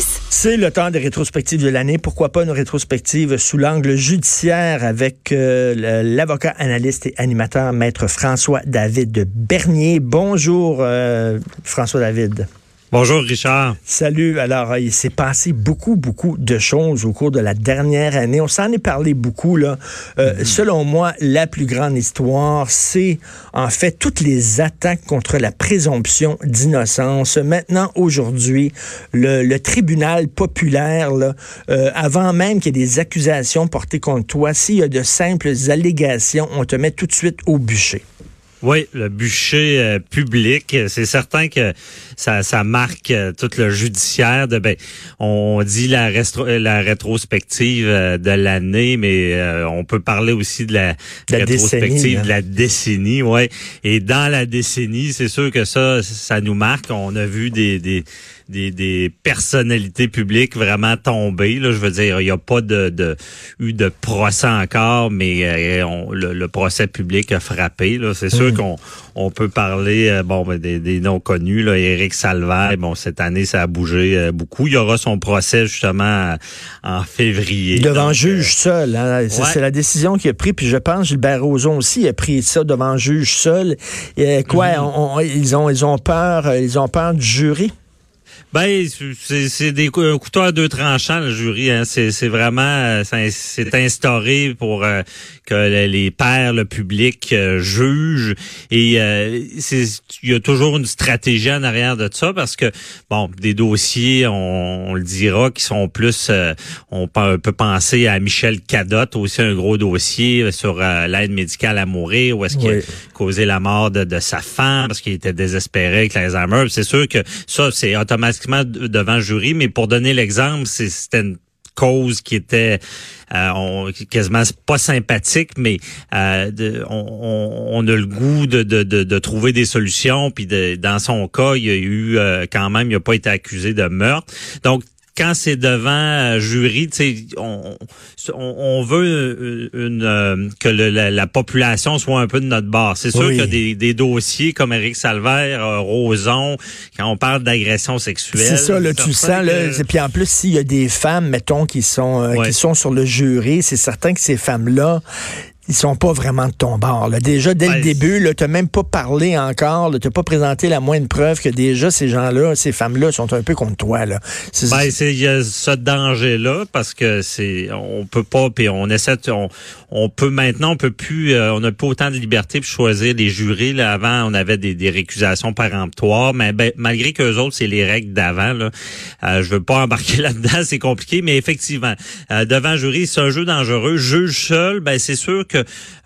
6. C'est le temps des rétrospectives de l'année. Pourquoi pas une rétrospective sous l'angle judiciaire avec euh, l'avocat, analyste et animateur maître François David Bernier. Bonjour euh, François David. Bonjour Richard. Salut. Alors, il s'est passé beaucoup, beaucoup de choses au cours de la dernière année. On s'en est parlé beaucoup. Là. Euh, mm-hmm. Selon moi, la plus grande histoire, c'est en fait toutes les attaques contre la présomption d'innocence. Maintenant, aujourd'hui, le, tribunal populaire, là, euh, avant même qu'il y ait des accusations portées contre toi, s'il y a de simples allégations, on te met tout de suite au bûcher. Oui, le bûcher euh, public, c'est certain que ça, ça marque euh, tout le judiciaire. De, ben, on dit la, la rétrospective euh, de l'année, mais on peut parler aussi de la, rétrospective de la décennie. Ouais. Et dans la décennie, c'est sûr que ça, ça nous marque. On a vu des, des des, des personnalités publiques vraiment tombées. Là, je veux dire, il n'y a pas de, de, eu de procès encore, mais euh, on, le, procès public a frappé. Là. C'est sûr. Qu'on on peut parler euh, bon ben, des, des, noms connus. Là, Éric Salvaire, bon, cette année, ça a bougé euh, beaucoup. Il y aura son procès justement en février. Devant juge seul. Hein? C'est la décision qu'il a prise. Puis je pense Gilbert Rozon aussi a pris ça devant juge seul. Et, quoi, mm-hmm. ils ont ils ont peur, ils ont peur du jury? Ben, c'est des un couteau à deux tranchants, le jury. Hein. C'est vraiment euh, c'est instauré pour euh, que les pères, le public euh, jugent. Et il y a toujours une stratégie en arrière de ça parce que bon, des dossiers, on, le dira, qui sont plus, on peut penser à Michel Cadotte, aussi un gros dossier sur l'aide médicale à mourir, où est-ce qu'il a causé la mort de, de sa femme parce qu'il était désespéré avec l'Alzheimer. C'est sûr que ça, c'est automatiquement devant le jury, mais pour donner l'exemple, c'était une cause qui était euh, quasiment pas sympathique, mais euh, on, a le goût de, de, trouver des solutions. Puis dans son cas, il y a eu euh, quand même, il n'a pas été accusé de meurtre. Donc quand c'est devant euh, jury, on, on, veut euh, une, euh, que la, population soit un peu de notre bord. C'est sûr que des, des dossiers comme Eric Salvaire, Roson, quand on parle d'agression sexuelle. C'est ça, là, tu sens, là, puis en plus, s'il y a des femmes, mettons, qui sont, qui sont sur le jury, c'est certain que ces femmes-là, ils sont pas vraiment de ton bord. Là. Déjà, dès le début, tu n'as même pas parlé encore, tu n'as pas présenté la moindre preuve que déjà ces gens-là, ces femmes-là sont un peu contre toi. Là. Ben, il y a ce danger-là parce que c'est on peut pas, puis on essaie, on, on peut maintenant, on peut plus, euh, on n'a pas autant de liberté pour choisir des jurés. Là. Avant, on avait des, des récusations péremptoires, mais ben, malgré qu'eux autres, c'est les règles d'avant. Là. Euh, je veux pas embarquer là-dedans, c'est compliqué, mais effectivement, euh, devant jury, c'est un jeu dangereux. Juge seul, ben c'est sûr que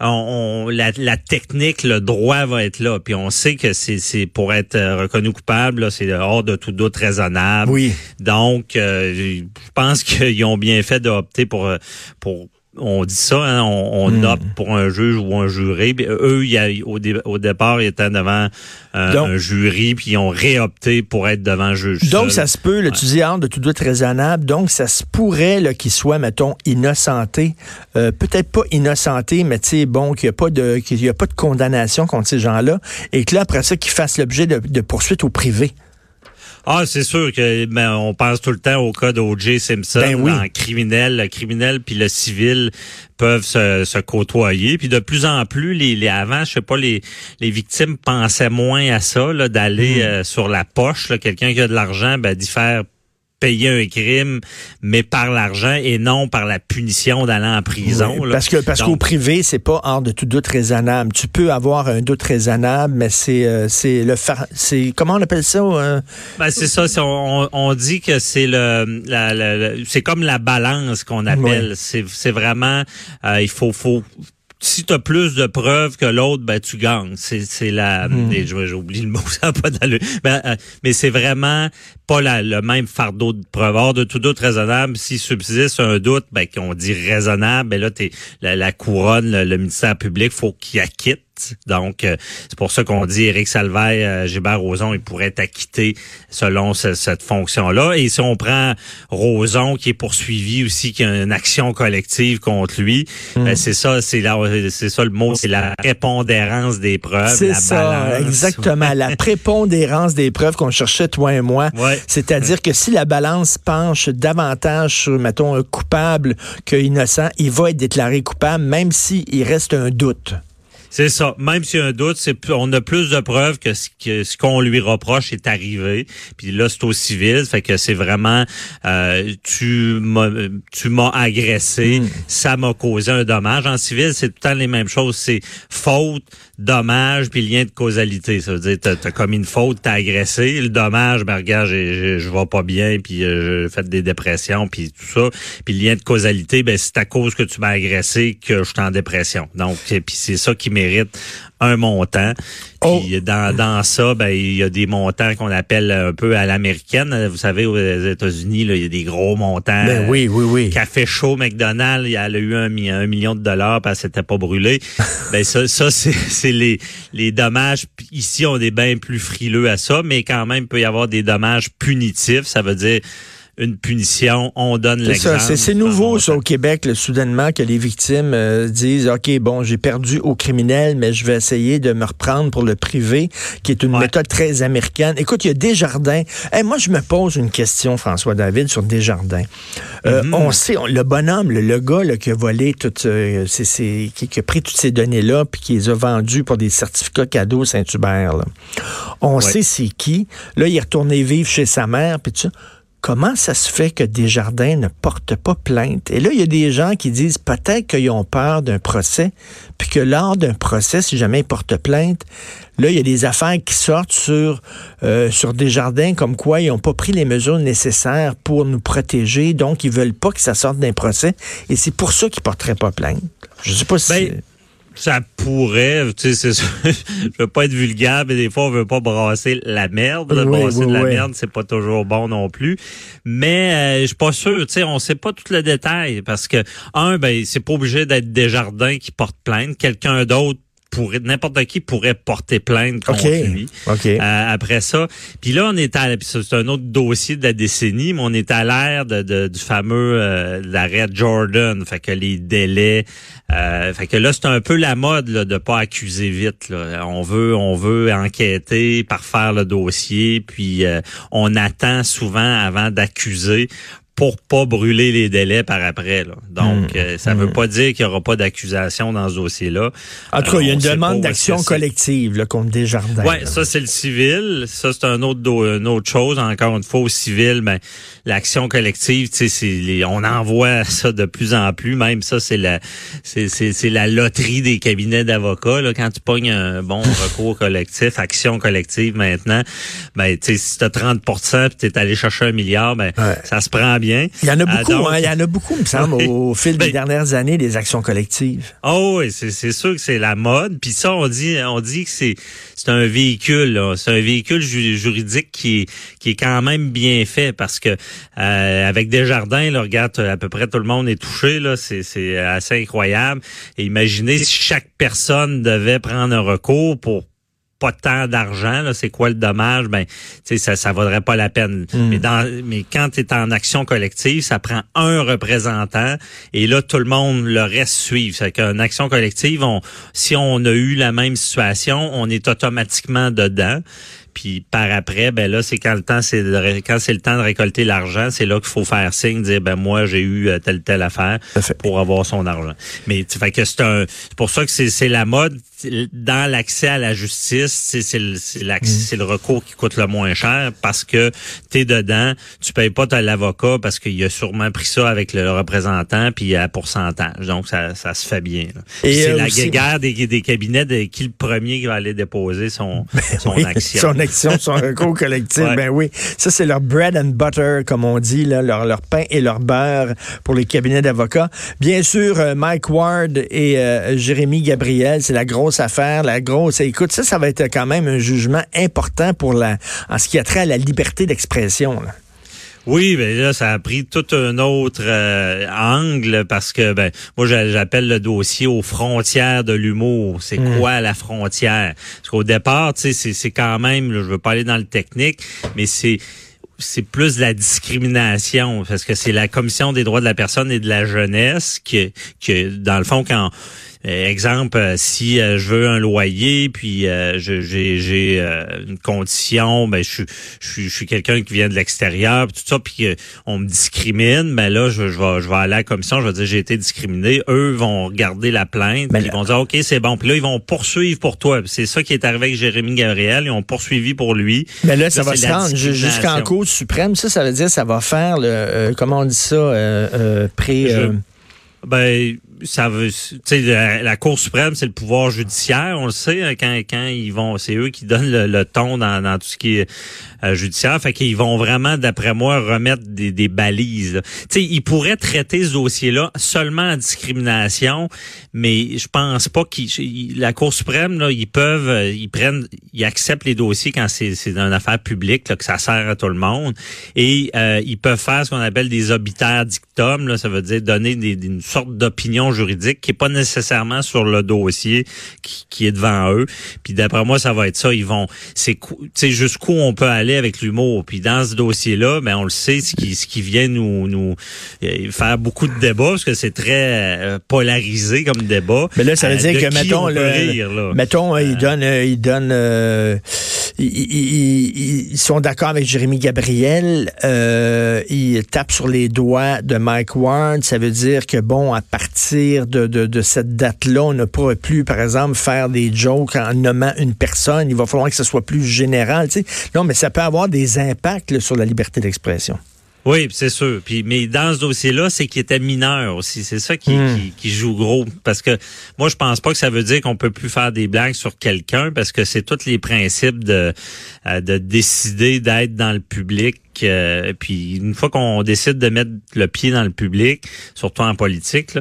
on, la, technique, le droit va être là. Puis on sait que c'est pour être euh, reconnu coupable, c'est hors de tout doute raisonnable. Oui. Donc, euh, je pense qu'ils ont bien fait d'opter pour euh, pour on dit ça, hein, on, hmm. opte pour un juge ou un juré. eux, y a, au, au, départ, ils étaient devant euh, un jury, puis ils ont réopté pour être devant un juge. Donc, ça se peut, là, tu dis, de tout doute raisonnable, donc ça se pourrait qu'ils soient, mettons, innocentés. Euh, peut-être pas innocentés, mais tu sais, bon, qu'il n'y a, pas de, qu'il y a pas de condamnation contre ces gens-là, et que là, après ça, qu'ils fassent l'objet de, de poursuites au privé. Ah, c'est sûr que ben, on pense tout le temps au cas d'O.J. Simpson ben oui. en criminel, le criminel puis le civil peuvent se, se, côtoyer. Puis de plus en plus, les, les avant, je sais pas, les, les victimes pensaient moins à ça, d'aller hmm. euh, sur la poche. Quelqu'un qui a de l'argent, ben, d'y faire payer un crime, mais par l'argent et non par la punition d'aller en prison. parce que parce qu'au privé, c'est pas hors de tout doute raisonnable. Tu peux avoir un doute raisonnable, mais c'est euh, c'est le c'est comment on appelle ça euh? ben, c'est ça. On, on, dit que c'est le, la, c'est comme la balance qu'on appelle. C'est c'est vraiment euh, il faut faut si tu as plus de preuves que l'autre, ben tu gagnes. C'est c'est la hmm. j'ai oublié le mot ça pas d'allure. Ben, euh, mais c'est vraiment pas la, le même fardeau de preuve. de tout doute raisonnable, s'il subsiste un doute, ben qu'on dit raisonnable, ben là t'es la, la couronne, le, ministère public, faut qu'il acquitte Donc, euh, c'est pour ça qu'on dit Éric Salvaille, euh, Gilbert Rozon, il pourrait être acquitté selon cette fonction-là. Et si on prend Rozon, qui est poursuivi aussi, qui a une action collective contre lui, hmm. ben, c'est ça, c'est là, c'est ça le mot, c'est la prépondérance des preuves. C'est ça, exactement, la prépondérance des preuves qu'on cherchait toi et moi. C'est-à-dire que si la balance penche davantage sur, mettons, un coupable que innocent, il va être déclaré coupable, même s'il reste un doute. C'est ça. Même s'il y a un doute, c'est on a plus de preuves que ce qu'on lui reproche est arrivé. Puis là, c'est au civil, fait que c'est vraiment euh, tu m'as tu m'as agressé, hmm. ça m'a causé un dommage. En civil, c'est tout le temps les mêmes choses. C'est faute, dommage, puis lien de causalité. Ça veut dire t'as as commis une faute, t'as agressé. Le dommage, ben regarde, je, vais pas bien, puis euh, je fais des dépressions, puis tout ça. Puis le lien de causalité, ben c'est à cause que tu m'as agressé que je suis en dépression. Donc, puis c'est ça qui mérite un montant. Oh. Puis dans, dans ça, ben il y a des montants qu'on appelle un peu à l'américaine. Vous savez, aux États-Unis, il y a des gros montants. Ben oui, oui, oui. Café chaud, McDonald's, il y a eu un, un million de dollars parce que c'était pas brûlé. ben ça, ça c'est les, les dommages. Ici, on est bien plus frileux à ça, mais quand même, il peut y avoir des dommages punitifs. Ça veut dire une punition, on donne l'exemple. C'est nouveau ça au Québec, le soudainement, que les victimes euh, disent, OK, bon, j'ai perdu au criminel, mais je vais essayer de me reprendre pour le privé, qui est une méthode très américaine. Écoute, il y a Desjardins. Hey, moi, je me pose une question, François David, sur Desjardins. Euh, mm-hmm. On sait, le bonhomme, le, gars là, qui a volé toutes, euh, qui, qui, a pris toutes ces données-là, puis qui les a vendues pour des certificats cadeaux Saint-Hubert, on sait c'est qui. Là, il est retourné vivre chez sa mère, puis tout ça comment ça se fait que Desjardins ne portent pas plainte? Et là, il y a des gens qui disent peut-être qu'ils ont peur d'un procès, puis que lors d'un procès, si jamais ils portent plainte, là, il y a des affaires qui sortent sur, euh, sur Desjardins comme quoi ils n'ont pas pris les mesures nécessaires pour nous protéger, donc ils veulent pas que ça sorte d'un procès, et c'est pour ça qu'ils porteraient pas plainte. Je sais pas si... Ben, ça pourrait, tu sais, je veux pas être vulgaire, mais des fois on veut pas brasser la merde. brasser de la merde, c'est pas toujours bon non plus. Mais euh, je suis pas sûr, tu sais, on sait pas tout le détail parce que un, ben c'est pas obligé d'être Desjardins qui porte plainte, quelqu'un d'autre pourrait n'importe qui pourrait porter plainte contre lui. Euh, après ça, puis là on est à c'est un autre dossier de la décennie, mais on est à l'ère de, du fameux euh, l'arrêt Jordan, fait que les délais, euh, fait que là c'est un peu la mode là, de pas accuser vite. Là. On veut on veut enquêter, parfaire le dossier, puis euh, on attend souvent avant d'accuser pour pas brûler les délais par après. Là. Donc, hmm. euh, ça ne veut hmm. pas dire qu'il n'y aura pas d'accusation dans ce dossier-là. En tout cas, il y a une demande d'action collective là, contre Desjardins. Oui, ça, c'est le civil. Ça, c'est un autre, une autre chose. Encore une fois, au civil, ben, l'action collective, tu sais, on en voit ça de plus en plus. Même ça, c'est la, c'est, la loterie des cabinets d'avocats. Quand tu pognes un bon recours collectif, action collective maintenant, ben, si tu as 30 puis tu es allé chercher un milliard, ben, ça se prend bien il y en a beaucoup, hein, il y en a beaucoup, me semble, au fil des ben, dernières années, des actions collectives. Oh oui, c'est sûr que c'est la mode. Puis ça, on dit, on dit que c'est c'est un véhicule, c'est un véhicule juridique qui est, qui est quand même bien fait parce que euh, avec Desjardins, là, regarde, à peu près tout le monde est touché, là, c'est assez incroyable. Et imaginez si chaque personne devait prendre un recours pour pas tant d'argent, c'est quoi le dommage? Ben, ça, ça vaudrait pas la peine. Hmm. Mais dans, mais quand tu es en action collective, ça prend un représentant et là, tout le monde, le reste suit. C'est qu'en action collective, on, si on a eu la même situation, on est automatiquement dedans. Puis par après, ben là, c'est quand le temps, c'est quand c'est le temps de récolter l'argent, c'est là qu'il faut faire signe, dire ben moi j'ai eu euh, telle telle affaire pour avoir son argent. Mais fait que c'est un, c'est pour ça que c'est la mode dans l'accès à la justice, c'est le, mm. le recours qui coûte le moins cher parce que tu es dedans, tu payes pas ta l'avocat parce qu'il a sûrement pris ça avec le représentant puis à pourcentage. Donc ça, ça se fait bien. C'est euh, la guerre des, des cabinets de qui le premier qui va aller déposer son, ben son action. Son action, son recours collectif. Ben oui, ça c'est leur bread and butter comme on dit là, leur leur pain et leur beurre pour les cabinets d'avocats. Bien sûr, euh, Mike Ward et euh, Jérémy Gabriel, c'est la grosse affaire, la grosse. Écoute, ça, ça va être quand même un jugement important pour la, en ce qui a trait à la liberté d'expression. Oui, mais là, ça a pris tout un autre euh, angle parce que ben moi j'appelle le dossier aux frontières de l'humour. C'est hmm. quoi la frontière? Parce qu'au départ, tu sais, c'est quand même, je veux pas aller dans le technique, mais c'est c'est plus la discrimination parce que c'est la commission des droits de la personne et de la jeunesse qui, qui dans le fond quand exemple, euh, si euh, je veux un loyer, puis j'ai une condition, ben je, je, je suis quelqu'un qui vient de l'extérieur, tout ça, puis on me discrimine, ben là, je, je, vais, je vais aller à la commission, je vais dire j'ai été discriminé. Eux vont regarder la plainte, ben ils vont dire OK, c'est bon. Puis là, ils vont poursuivre pour toi. C'est ça qui est arrivé avec Jérémy Gabriel. Ils ont poursuivi pour lui. Mais là, ça va se rendre jusqu'en Cour suprême. Ça, ça veut dire ça va faire le comment on dit ça, euh, pré. ben ça veut, sais, la, Cour suprême, c'est le pouvoir judiciaire, on le sait, hein, quand, quand ils vont, c'est eux qui donnent le, ton dans, dans, tout ce qui est euh, judiciaire, fait qu'ils vont vraiment, d'après moi, remettre des, des balises. Tu ils pourraient traiter ce dossier-là seulement en discrimination, mais je pense pas qu'ils, la Cour suprême, là, ils peuvent, euh, ils prennent, ils acceptent les dossiers quand c'est, une affaire publique, là, que ça sert à tout le monde, et euh, ils peuvent faire ce qu'on appelle des obitaires dictum, là, ça veut dire donner des, une sorte d'opinion juridique qui est pas nécessairement sur le dossier qui, est devant eux. Puis d'après moi, ça va être ça. Ils vont, c'est, jusqu'où on peut aller avec l'humour. Puis dans ce dossier-là, ben on le sait, ce qui, ce qui vient nous, nous euh, faire beaucoup de débats parce que c'est très euh, polarisé comme débat. Mais là, ça veut euh, dire que mettons, le, mettons, ils donnent, ils donnent, ils, sont d'accord avec Jérémy Gabriel. ils tapent sur les doigts de Mike Ward. Ça veut dire que bon, à partir de, cette date-là, on ne pourrait plus, par exemple, faire des jokes en nommant une personne. Il va falloir que ce soit plus général. Non, mais ça peut avoir des impacts sur la liberté d'expression. Oui, c'est sûr. Puis, mais dans ce dossier-là, c'est qu'il était mineur aussi. C'est ça qui, hmm. qui, joue gros. Parce que moi, je pense pas que ça veut dire qu'on peut plus faire des blagues sur quelqu'un parce que c'est tous les principes de, euh, de décider d'être dans le public euh, puis une fois qu'on décide de mettre le pied dans le public, surtout en politique,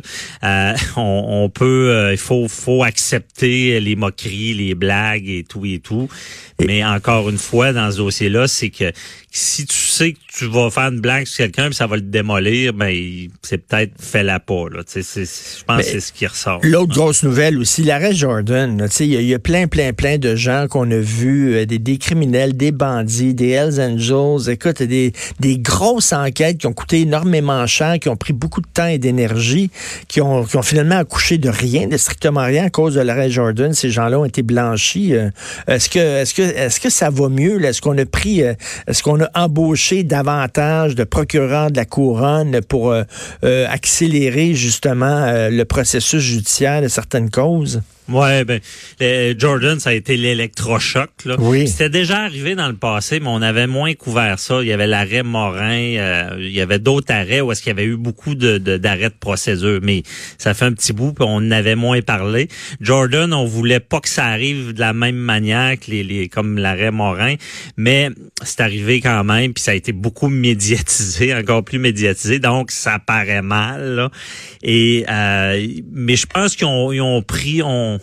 euh, on, peut, euh, il faut, faut accepter les moqueries, les blagues et tout et tout. Mais encore une fois, dans ce dossier-là, c'est que si tu sais que tu vas faire une blague sur quelqu'un, ça va le démolir, ben c'est peut-être fait la pas. Là. je pense que c'est ce qui ressort. L'autre grosse nouvelle aussi, l'arrêt Jordan. Il y, a plein, plein, plein de gens qu'on a vus, des, des criminels, des bandits, des Hells Angels. Écoute, des, grosses enquêtes qui ont coûté énormément cher, qui ont pris beaucoup de temps et d'énergie, qui ont, finalement accouché de rien, de strictement rien à cause de l'arrêt Jordan. Ces gens-là ont été blanchis. Euh, est-ce que ça va mieux? Est-ce qu'on a pris, euh, est-ce qu'on a embauché davantage de procureurs de la couronne pour euh, accélérer justement le processus judiciaire de certaines causes? Ouais, ben Jordan, ça a été l'électrochoc. Oui. C'était déjà arrivé dans le passé, mais on avait moins couvert ça. Il y avait l'arrêt Morin, euh, il y avait d'autres arrêts où est-ce qu'il y avait eu beaucoup de, d'arrêts de, procédure, mais ça fait un petit bout, puis on en avait moins parlé. Jordan, on voulait pas que ça arrive de la même manière que les, les comme l'arrêt Morin, mais c'est arrivé quand même, puis ça a été beaucoup médiatisé, encore plus médiatisé, donc ça paraît mal. Là. Et euh, mais je pense qu'ils ont, ils ont pris, on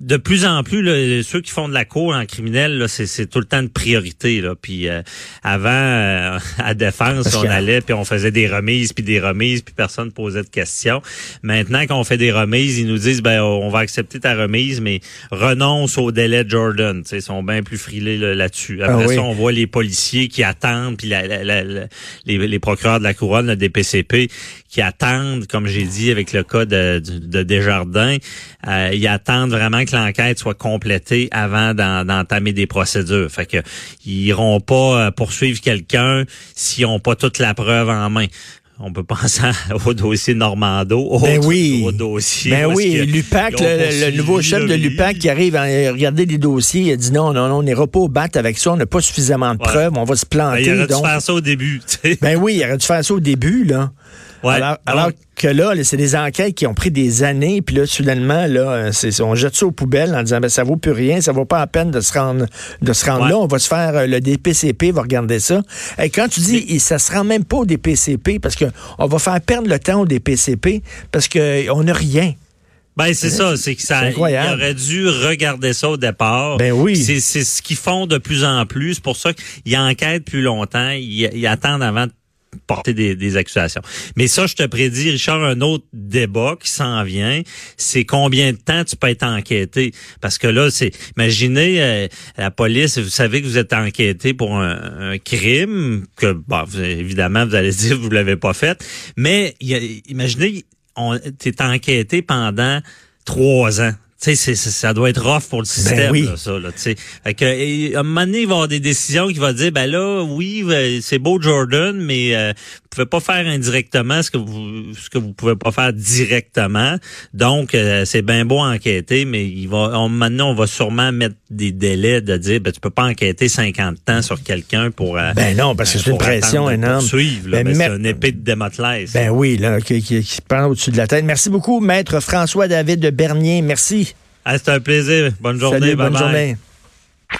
de plus en plus, ceux qui font de la cour en criminel, c'est tout le temps de priorité. Là. Puis euh, avant, euh, à défense, on allait, puis on faisait des remises, puis des remises, puis personne posait de questions. Maintenant, quand on fait des remises, ils nous disent, ben on va accepter ta remise, mais renonce au délai de Jordan. Ils sont bien plus frilés là-dessus. Après ah ça, on voit les policiers qui attendent, puis les, procureurs de la couronne, le DPCP, qui attendent, comme j'ai dit avec le cas de, de Desjardins, euh, ils attendent vraiment que l'enquête soit complétée avant d'entamer des procédures. Fait que ils iront pas euh, poursuivre quelqu'un s'ils n'ont pas toute la preuve en main. On peut penser au dossier Normando, ben oui. au dossier. Ben oui, Lupac, le, nouveau chef de Lupac qui arrive à regarder les dossiers, il a dit non, non, non on n'ira pas au bat avec ça, on n'a pas suffisamment de preuves, on va se planter. Ben, il aurait dû faire ça au début. Ben oui, il aurait dû faire ça au début, là. Alors, que là, c'est des enquêtes qui ont pris des années, puis là, soudainement, là, on jette ça aux poubelles en disant ben ça vaut plus rien, ça vaut pas la peine de se rendre de se rendre là, on va se faire euh, le DPCP, va regarder ça. Et quand tu dis ça se rend même pas au DPCP parce que on va faire perdre le temps au DPCP parce que on n'a rien. Ben c'est ça, c'est que ça, il aurait dû regarder ça au départ. Ben oui. C'est ce qu'ils font de plus en plus. C'est pour ça qu'ils enquêtent plus longtemps. Ils, attendent avant de porter des, accusations. Mais ça, je te prédis, Richard, un autre débat qui s'en vient, c'est combien de temps tu peux être enquêté? Parce que là, c'est, imaginez, euh, la police, vous savez que vous êtes enquêté pour un, crime que, bon, évidemment, vous allez dire que vous l'avez pas fait, mais imaginez, tu es enquêté pendant trois ans. Tu sais, ça doit être rough pour le ben système, là, ça, là, tu sais. Fait que, à un moment donné, il va y avoir des décisions qui vont dire, ben là, oui, euh, c'est beau Jordan, mais euh, pouvez pas faire indirectement ce que vous ce que vous pouvez pas faire directement. Donc, euh, c'est bien beau enquêter, mais il va, on, maintenant, on va sûrement mettre des délais de dire, ben tu peux pas enquêter 50 ans sur quelqu'un pour... Euh, ben non, parce que c'est une pression énorme. Suivre, ben, c'est une épée de Démoclès. Ben oui, là, qui, qui, qui prend au-dessus de la tête. Merci beaucoup, Maître François-David de Bernier. Merci. Ah, c'est un plaisir. Bonne journée. bonne journée.